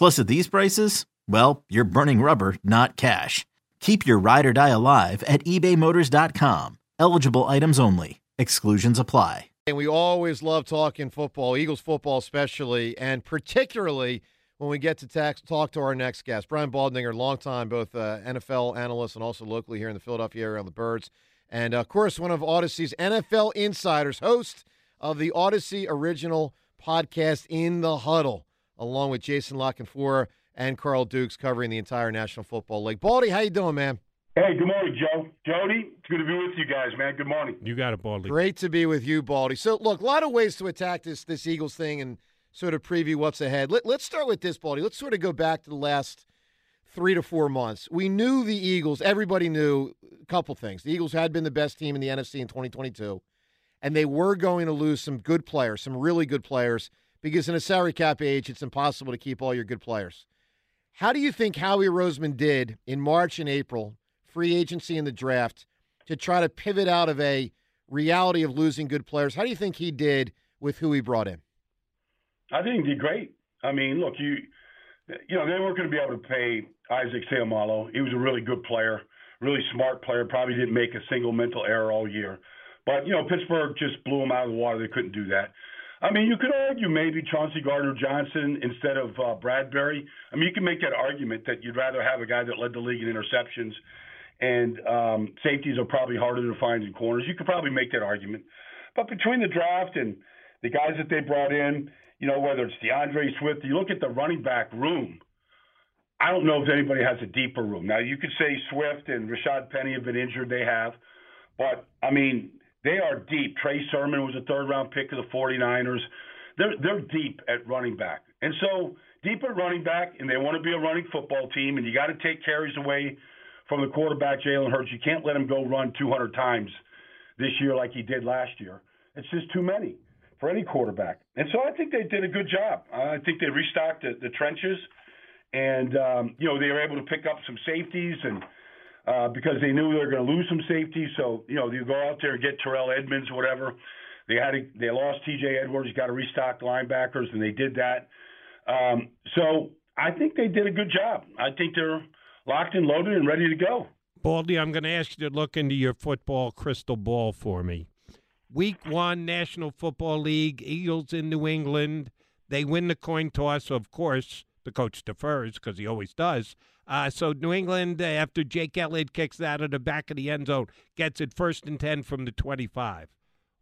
Plus, at these prices, well, you're burning rubber, not cash. Keep your ride or die alive at ebaymotors.com. Eligible items only. Exclusions apply. And we always love talking football, Eagles football especially, and particularly when we get to tax, talk to our next guest, Brian Baldinger, longtime both uh, NFL analyst and also locally here in the Philadelphia area on the Birds, and of course one of Audacy's NFL insiders, host of the Audacy original podcast In the Huddle, along with Jason La Canfora and Carl Dukes covering the entire National Football League. Baldy, how you doing, man? Hey, good morning, Joe. Jody, it's good to be with you guys, man. Good morning. You got it, Baldy. Great to be with you, Baldy. So, look, a lot of ways to attack this this Eagles thing and sort of preview what's ahead. Let, let's start with this, Baldy. Let's sort of go back to the last three to four months. We knew the Eagles. Everybody knew a couple things. The Eagles had been the best team in the NFC in 2022, and they were going to lose some good players, some really good players, because in a salary cap age, it's impossible to keep all your good players. How do you think Howie Roseman did in March and April, free agency and the draft, to try to pivot out of a reality of losing good players? How do you think he did with who he brought in? I think he did great. I mean, look, you you know, they weren't going to be able to pay Isaac Seumalo. He was a really good player, really smart player, probably didn't make a single mental error all year. But, you know, Pittsburgh just blew him out of the water. They couldn't do that. I mean, you could argue maybe Chauncey Gardner Johnson instead of uh, Bradberry. I mean, you can make that argument that you'd rather have a guy that led the league in interceptions, and um, safeties are probably harder to find in corners. You could probably make that argument. But between the draft and the guys that they brought in, you know, whether it's D'Andre Swift, you look at the running back room. I don't know if anybody has a deeper room. Now, you could say Swift and Rashad Penny have been injured. They have. But, I mean, they are deep. Trey Sermon was a third round pick of the 49ers. They're they're deep at running back. And so deep at running back and they want to be a running football team and you got to take carries away from the quarterback Jalen Hurts. You can't let him go run 200 times this year like he did last year. It's just too many for any quarterback. And so I think they did a good job. I think they restocked the, the trenches and um, you know they were able to pick up some safeties and uh, because they knew they were going to lose some safety. So you know, you go out there and get Terrell Edmunds, whatever. They had to, they lost T.J. Edwards. You got to restock linebackers, and they did that. Um, so I think they did a good job. I think they're locked and loaded and ready to go. Baldy, I'm going to ask you to look into your football crystal ball for me. Week one, National Football League, Eagles in New England. They win the coin toss. Of course, the coach defers because he always does. Uh, so New England, uh, after Jake Elliott kicks that at the back of the end zone, gets it first and 10 from the 25.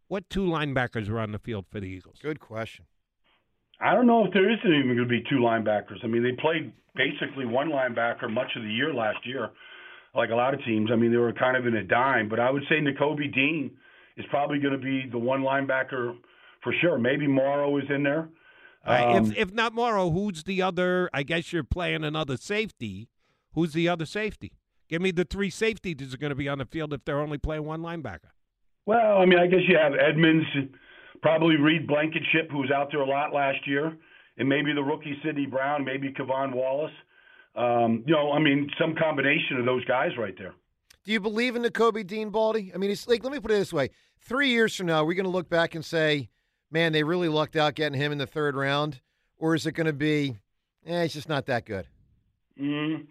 What two linebackers are on the field for the Eagles? Good question. I don't know if there isn't even going to be two linebackers. I mean, they played basically one linebacker much of the year last year, like a lot of teams. I mean, they were kind of in a dime. But I would say Nakobe Dean is probably going to be the one linebacker for sure. Maybe Morrow is in there. Um, if if not Morrow, who's the other? I guess you're playing another safety. Who's the other safety? Give me the three safeties that are going to be on the field if they're only playing one linebacker. Well, I mean, I guess you have Edmunds, probably Reed Blankenship, who was out there a lot last year, and maybe the rookie Sydney Brown, maybe K'Von Wallace. Um, you know, I mean, some combination of those guys right there. Do you believe in Nakobe Dean Baldy? I mean, it's like let me put it this way: three years from now, we're going to look back and say, "Man, they really lucked out getting him in the third round," or is it going to be, "Eh, it's just not that good"? Mm.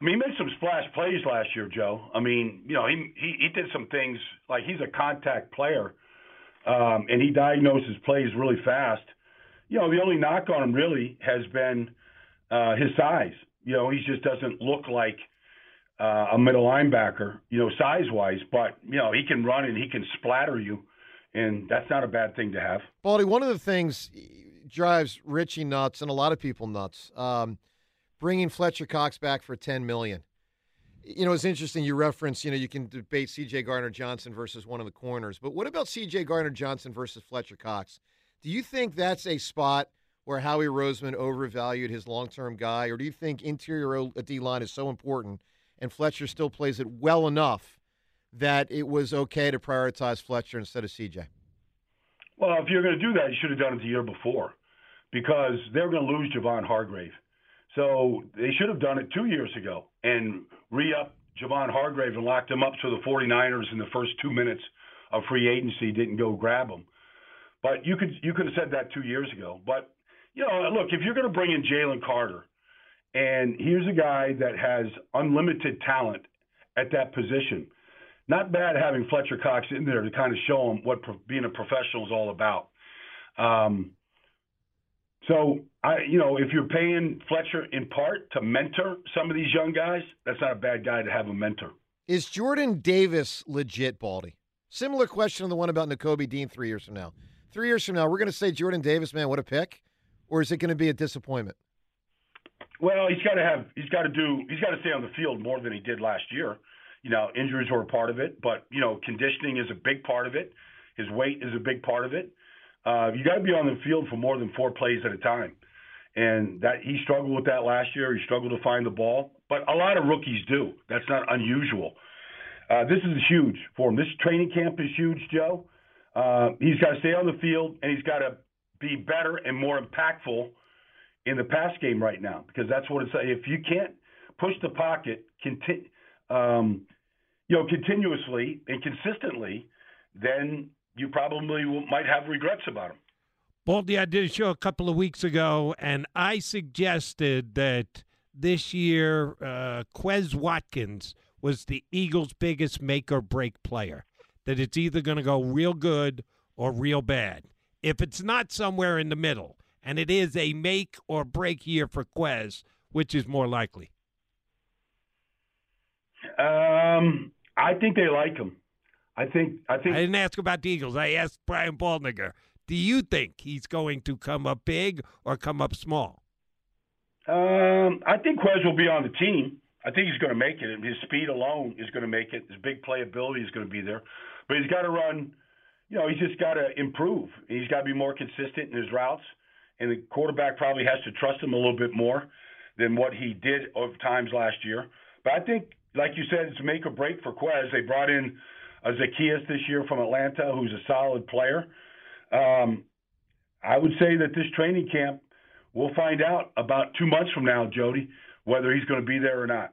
I mean, he made some splash plays last year, Joe. I mean, you know, he he, he did some things like he's a contact player, um, and he diagnoses plays really fast. You know, the only knock on him really has been uh, his size. You know, he just doesn't look like uh, a middle linebacker, you know, size wise, but you know, he can run and he can splatter you, and that's not a bad thing to have. Baldy, one of the things drives Richie nuts and a lot of people nuts. Um, bringing Fletcher Cox back for ten million. You know, it's interesting. You reference, you know, you can debate C.J. Gardner Johnson versus one of the corners, but what about C.J. Gardner Johnson versus Fletcher Cox? Do you think that's a spot where Howie Roseman overvalued his long-term guy, or do you think interior uh, D line is so important and Fletcher still plays it well enough that it was okay to prioritize Fletcher instead of CJ? Well, if you're going to do that, you should have done it the year before because they're going to lose Javon Hargrave. So they should have done it two years ago and re up Javon Hargrave and locked him up so the 49ers in the first two minutes of free agency didn't go grab him. But you could you could have said that two years ago. But you know, look, if you're going to bring in Jalen Carter, and here's a guy that has unlimited talent at that position. Not bad having Fletcher Cox in there to kind of show him what pro- being a professional is all about. Um, so I, you know, if you're paying Fletcher in part to mentor some of these young guys, that's not a bad guy to have a mentor. Is Jordan Davis legit, Baldy? Similar question on the one about Nakobe Dean three years from now. Three years from now, we're going to say Jordan Davis, man, what a pick, or is it going to be a disappointment? Well, he's got to have he's got to do he's got to stay on the field more than he did last year. You know, injuries were a part of it, but you know, conditioning is a big part of it. His weight is a big part of it. Uh, you got to be on the field for more than four plays at a time, and that he struggled with that last year. He struggled to find the ball, but a lot of rookies do. That's not unusual. Uh, this is huge for him. This training camp is huge, Joe. Uh, he's got to stay on the field, and he's got to be better and more impactful in the pass game right now because that's what it's. If you can't push the pocket, conti- um, you know, continuously and consistently, then you probably will, might have regrets about him. Baldy, I did a show a couple of weeks ago, and I suggested that this year uh, Quez Watkins was the Eagles' biggest make or break player. That it's either going to go real good or real bad. If it's not somewhere in the middle, and it is a make or break year for Quez, which is more likely? Um, I think they like him. I think. I think. I didn't ask about the Eagles. I asked Brian Baldinger. Do you think he's going to come up big or come up small? Um, I think Quez will be on the team. I think he's going to make it. His speed alone is going to make it. His big playability is going to be there, but he's got to run. You know, he's just got to improve. He's got to be more consistent in his routes, and the quarterback probably has to trust him a little bit more than what he did of times last year. But I think, like you said, it's make or break for Quez. They brought in a Zaccheaus this year from Atlanta, who's a solid player. Um, I would say that this training camp, we'll find out about two months from now, Jody, whether he's going to be there or not.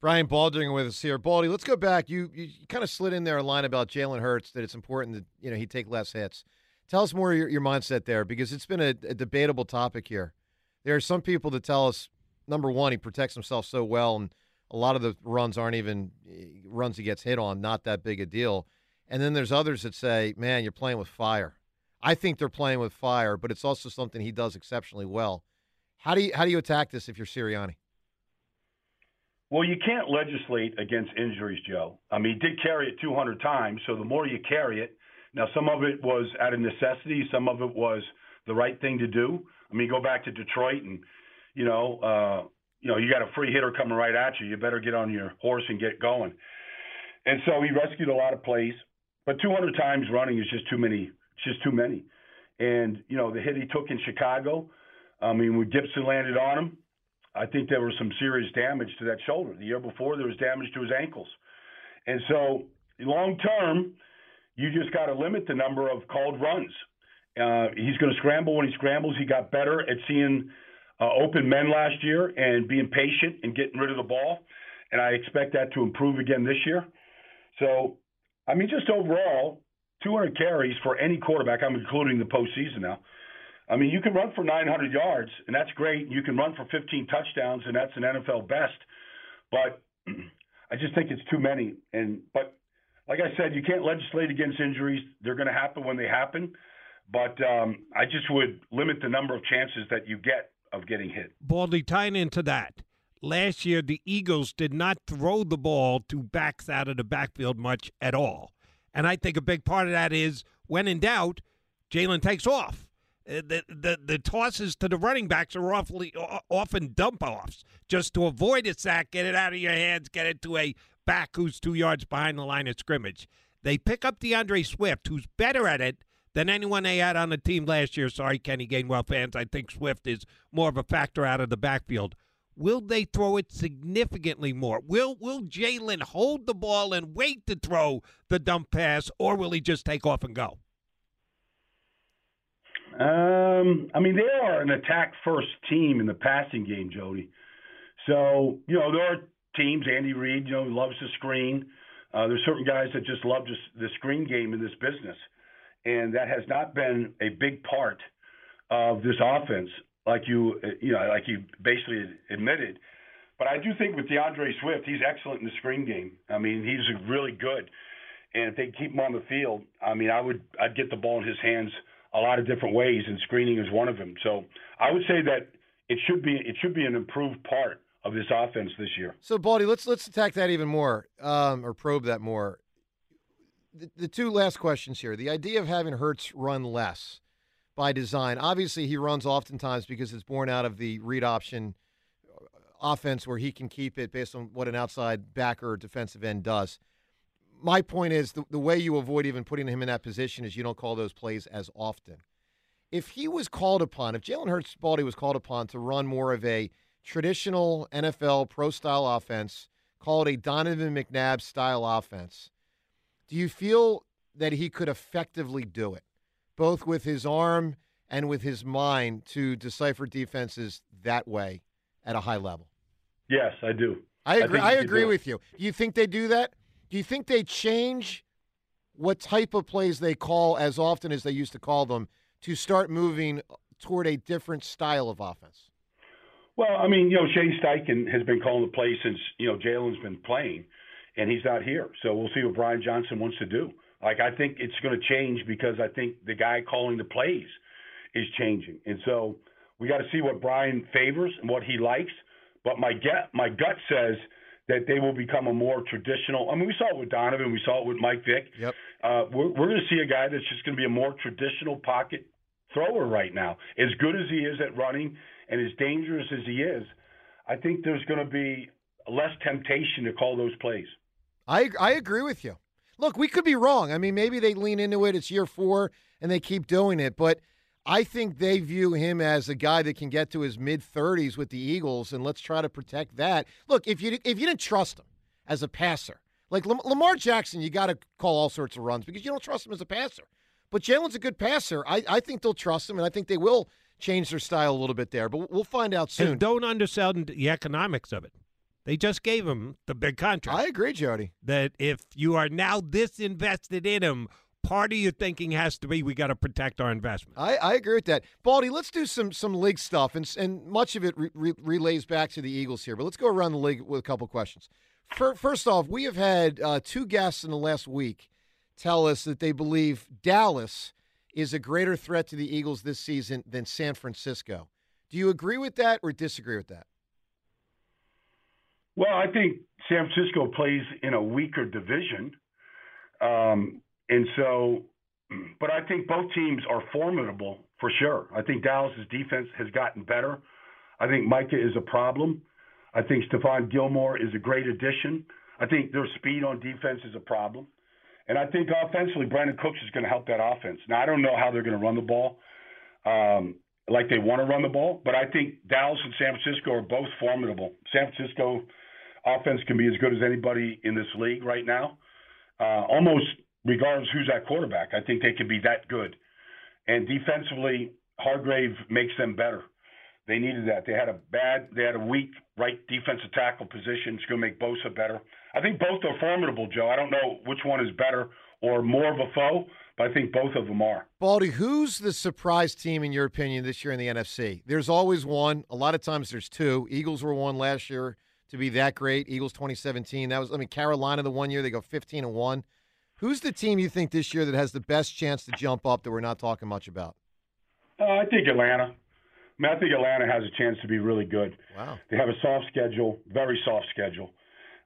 Brian Baldinger with us here. Baldy, let's go back. You you kind of slid in there a line about Jalen Hurts that it's important that you know he take less hits. Tell us more your, your mindset there because it's been a, a debatable topic here. There are some people that tell us number one he protects himself so well and a lot of the runs aren't even eh, runs he gets hit on, not that big a deal. And then there's others that say, man, you're playing with fire. I think they're playing with fire, but it's also something he does exceptionally well. How do you how do you attack this if you're Sirianni? Well, you can't legislate against injuries, Joe. I mean, he did carry it 200 times, so the more you carry it, now some of it was out of necessity, some of it was the right thing to do. I mean, go back to Detroit and you know, uh, you know, you got a free hitter coming right at you. You better get on your horse and get going. And so he rescued a lot of plays, but 200 times running is just too many. It's just too many. And you know, the hit he took in Chicago. I mean, when Gipson landed on him, I think there was some serious damage to that shoulder. The year before, there was damage to his ankles. And so, long term, you just got to limit the number of called runs. Uh, he's going to scramble when he scrambles. He got better at seeing uh, open men last year and being patient and getting rid of the ball. and I expect that to improve again this year. So, I mean, just overall, 200 carries for any quarterback. I'm including the postseason now. I mean, you can run for 900 yards, and that's great. You can run for 15 touchdowns, and that's an NFL best. But I just think it's too many. And but like I said, you can't legislate against injuries. They're going to happen when they happen. But um, I just would limit the number of chances that you get of getting hit. Baldy, tying into that, last year the Eagles did not throw the ball to backs out of the backfield much at all. And I think a big part of that is when in doubt, Jalen takes off. Uh, the, the the tosses to the running backs are awfully often dump offs just to avoid a sack, get it out of your hands, get it to a back who's two yards behind the line of scrimmage. They pick up D'Andre Swift, who's better at it than anyone they had on the team last year. Sorry, Kenny Gainwell fans. I think Swift is more of a factor out of the backfield. Will they throw it significantly more? Will Will Jalen hold the ball and wait to throw the dump pass, or will he just take off and go? Um, I mean, they are an attack first team in the passing game, Jody. So, you know, there are teams, Andy Reid, you know, loves to screen. Uh, there's certain guys that just love just the screen game in this business. And that has not been a big part of this offense, like you, you know, like you basically admitted. But I do think with D'Andre Swift, he's excellent in the screen game. I mean, he's really good. And if they keep him on the field, I mean, I would, I'd get the ball in his hands – a lot of different ways, and screening is one of them. So I would say that it should be it should be an improved part of this offense this year. So, Baldy, let's let's attack that even more, um, or probe that more. The, the two last questions here: the idea of having Hurts run less by design. Obviously, he runs oftentimes because it's born out of the read option uh, offense, where he can keep it based on what an outside backer or defensive end does my point is the, the way you avoid even putting him in that position is you don't call those plays as often. If he was called upon, if Jalen Hurts Baldy was called upon to run more of a traditional NFL pro style offense, call it a Donovan McNabb style offense, do you feel that he could effectively do it, both with his arm and with his mind to decipher defenses that way at a high level? Yes, I do. I agree. I, I agree with you. Do you think they do that? Do you think they change what type of plays they call as often as they used to call them to start moving toward a different style of offense? Well, I mean, you know, Shane Steichen has been calling the play since you know Jalen's been playing, and he's not here. So we'll see what Brian Johnson wants to do. Like I think it's going to change because I think the guy calling the plays is changing, and so we got to see what Brian favors and what he likes. But my gut, my gut says that they will become a more traditional. I mean, we saw it with Donovan, we saw it with Mike Vick. Yep. Uh, we're we're going to see a guy that's just going to be a more traditional pocket thrower right now. As good as he is at running and as dangerous as he is, I think there's going to be less temptation to call those plays. I I agree with you. Look, we could be wrong. I mean, maybe they lean into it. It's year four and they keep doing it, but I think they view him as a guy that can get to his mid 30s with the Eagles, and let's try to protect that. Look, if you if you didn't trust him as a passer, like Lamar Jackson, you got to call all sorts of runs because you don't trust him as a passer. But Jalen's a good passer. I, I think they'll trust him, and I think they will change their style a little bit there. But we'll find out soon. And don't undersell the economics of it. They just gave him the big contract. I agree, Jody. That if you are now this invested in him, part of your thinking has to be we got to protect our investment. I, I agree with that. Baldy, let's do some some league stuff, and and much of it re- re- relays back to the Eagles here. But let's go around the league with a couple questions. First off, we have had uh, two guests in the last week tell us that they believe Dallas is a greater threat to the Eagles this season than San Francisco. Do you agree with that or disagree with that? Well, I think San Francisco plays in a weaker division. Um, and so, but I think both teams are formidable for sure. I think Dallas's defense has gotten better. I think Micah is a problem. I think Stephon Gilmore is a great addition. I think their speed on defense is a problem. And I think offensively, Brandin Cooks is going to help that offense. Now, I don't know how they're going to run the ball um, like they want to run the ball, but I think Dallas and San Francisco are both formidable. San Francisco offense can be as good as anybody in this league right now. Uh, almost regardless who's at quarterback. I think they can be that good. And defensively, Hargrave makes them better. They needed that. They had a bad, they had a weak right defensive tackle position. It's going to make Bosa better. I think both are formidable, Joe. I don't know which one is better or more of a foe, but I think both of them are. Baldy, who's the surprise team in your opinion this year in the NFC? There's always one. A lot of times there's two. Eagles were one last year to be that great. Eagles 2017. That was I mean Carolina the one year they go 15 and 1. Who's the team you think this year that has the best chance to jump up that we're not talking much about? Uh, I think Atlanta. I mean, I think Atlanta has a chance to be really good. Wow. They have a soft schedule, very soft schedule.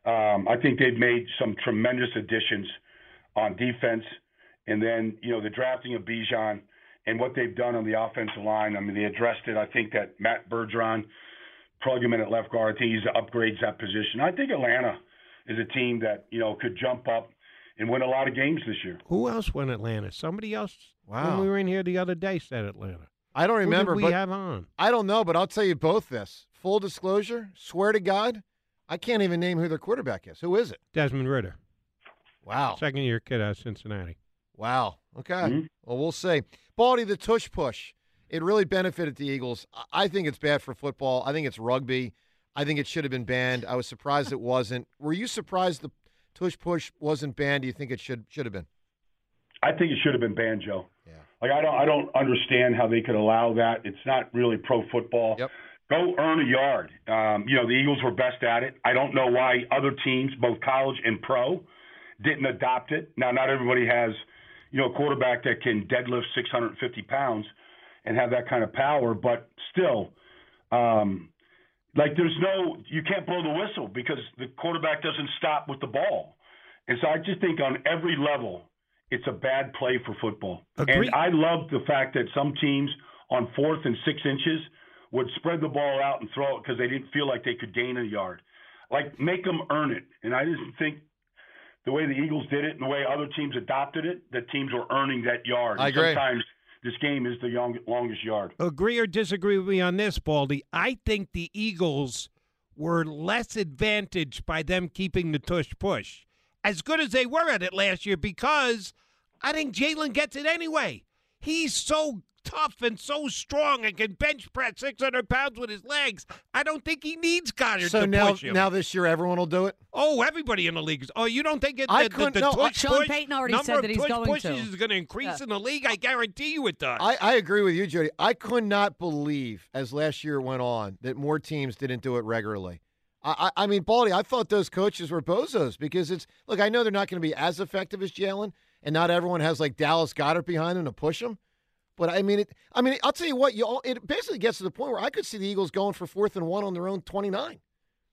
Um, I think they've made some tremendous additions on defense, and then you know the drafting of Bijan and what they've done on the offensive line. I mean, they addressed it. I think that Matt Bergeron, plug him in at left guard. I think he upgrades that position. I think Atlanta is a team that you know could jump up and win a lot of games this year. Who else went Atlanta? Somebody else. Wow. When we were in here the other day, said Atlanta. I don't remember, Who did we but have on? I don't know, but I'll tell you both this. Full disclosure, swear to God, I can't even name who their quarterback is. Who is it? Desmond Ridder, Wow. second year kid out of Cincinnati. Wow. Okay. Mhm. Well, we'll see. Baldy, the tush push. It really benefited the Eagles. I- think it's bad for football. I think it's rugby. I think it should have been banned. I was surprised it wasn't. Were you surprised the tush push wasn't banned? Do you think it should should have been? I think it should have been banned, Joe. Yeah. Like I don't I don't understand how they could allow that. It's not really pro football. Yep. Go earn a yard. Um, you know the Eagles were best at it. I don't know why other teams, both college and pro, didn't adopt it. Now not everybody has, you know, a quarterback that can deadlift 650 pounds and have that kind of power, but still, um, like there's no you can't blow the whistle because the quarterback doesn't stop with the ball. And so I just think on every level, it's a bad play for football. Agree- And I love the fact that some teams on fourth and six inches would spread the ball out and throw it because they didn't feel like they could gain a yard. Like make them earn it. And I just think the way the Eagles did it and the way other teams adopted it, that teams were earning that yard. I And agree. Sometimes this game is the young, longest yard. Agree or disagree with me on this, Baldy? I think the Eagles were less advantaged by them keeping the tush push, as good as they were at it last year, because I think Jalen gets it anyway. He's so tough and so strong and can bench press 600 pounds with his legs. I don't think he needs Goedert So to now, push him. now this year, everyone will do it. oh, everybody in the league. is- Oh, you don't think it, I the, the, couldn't- the no, I- tush Sean push, Payton already said that he's tush going pushes to. is going to increase Yeah. in the league? I guarantee you it does. I, I agree with you, Jody. I could not believe, as last year went on, that more teams didn't do it regularly. I, I, I mean, Baldy, I thought those coaches were bozos because it's look. I know they're not going to be as effective as Jalen, and not everyone has like Dallas Goedert behind them to push them. But I mean, it. I mean, I'll tell you what. You all, it basically gets to the point where I could see the Eagles going for fourth and one on their own twenty nine.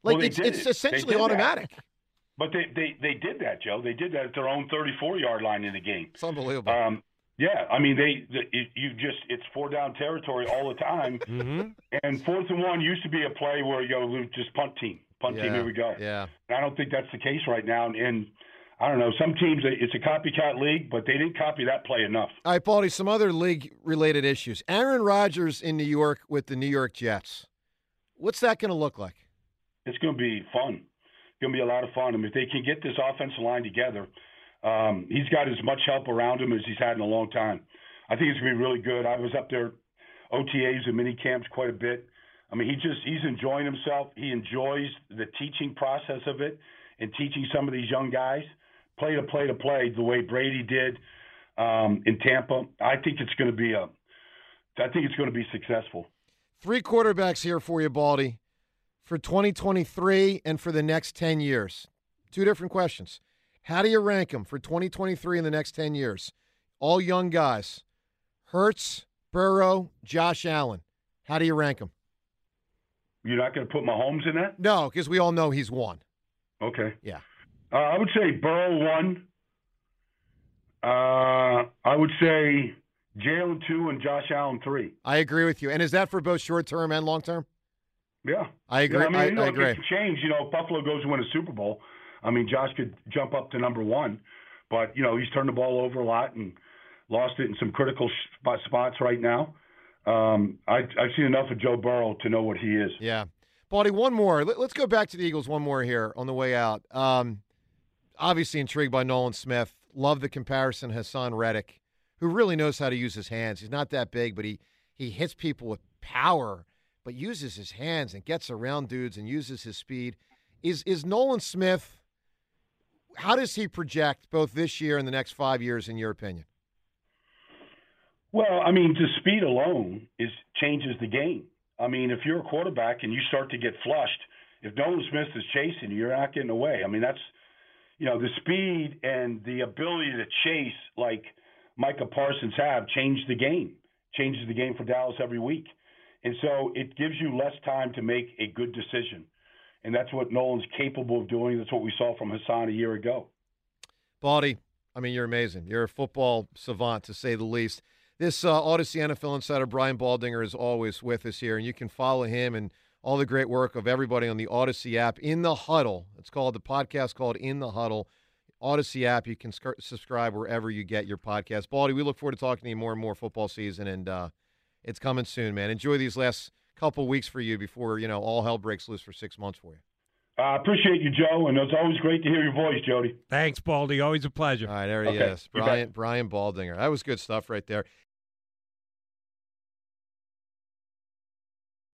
Like Well, it's, it's it. Essentially did that. automatic. But they, they, they did that, Joe. They did that at their own 34 yard line in the game. It's unbelievable. Um, yeah, I mean they, they you just it's four down territory all the time, hmm and fourth and one used to be a play where you go just punt team, punt team, here we go. Yeah. And I don't think that's the case right now. And, and I don't know, some teams it's a copycat league, but they didn't copy that play enough. All right, Baldy, some other league related issues. Aaron Rodgers in New York with the New York Jets. What's that going to look like? It's going to be fun. It's going to be a lot of fun. I mean, if they can get this offensive line together, um, he's got as much help around him as he's had in a long time. I think it's going to be really good. I was up there, OTAs and mini camps quite a bit. I mean, he just he's enjoying himself. He enjoys the teaching process of it and teaching some of these young guys play to play to play the way Brady did um, in Tampa. I think it's going to be a. I think it's going to be successful. Three quarterbacks here for you, Baldy, for 2023 and for the next 10 years. Two different questions. How do you rank them for 2023 and the next 10 years? All young guys. Hurts, Burrow, Josh Allen. How do you rank them? You're not going to put Mahomes in that? No, because we all know he's one. Okay. Yeah. Uh, I would say Burrow one. Uh, I would say Jalen two and Josh Allen three. I agree with you. And is that for both short term and long term? Yeah. I agree. I mean, I, you know, I it agree. can change. You know, if Buffalo goes to win a Super Bowl. I mean, Josh could jump up to number one, but you know he's turned the ball over a lot and lost it in some critical spot, spots right now. Um, I, I've seen enough of Joe Burrow to know what he is. Yeah. Baldy, one more. Let, us go back to the Eagles one more here on the way out. Um, obviously intrigued by Nolan Smith. Love the comparison Haason Reddick, who really knows how to use his hands. He's not that big, but he he hits people with power, but uses his hands and gets around dudes and uses his speed. Is is Nolan Smith? How does he project both this year and the next five years, in your opinion? Well, I mean, just speed alone is changes the game. I mean, if you're a quarterback and you start to get flushed, if Nolan Smith is chasing you, you're not getting away. I mean, that's you know the speed and the ability to chase like Micah Parsons have changed the game, changes the game for Dallas every week, and so it gives you less time to make a good decision, and that's what Nolan's capable of doing. That's what we saw from Haason a year ago. Baldy, I mean, you're amazing. You're a football savant to say the least. This uh, Audacy NFL insider Brian Baldinger is always with us here, and you can follow him and all the great work of everybody on the Audacy app. In the Huddle, it's called the podcast called In the Huddle. Audacy app, you can sc- subscribe wherever you get your podcast. Baldy, we look forward to talking to you more and more football season, and uh, it's coming soon, man. Enjoy these last couple weeks for you before you know all hell breaks loose for six months for you. I uh, appreciate you, Joe, and it's always great to hear your voice, Jody. Thanks, Baldy. Always a pleasure. All right, there he okay. is, Brian Brian Baldinger. That was good stuff right there.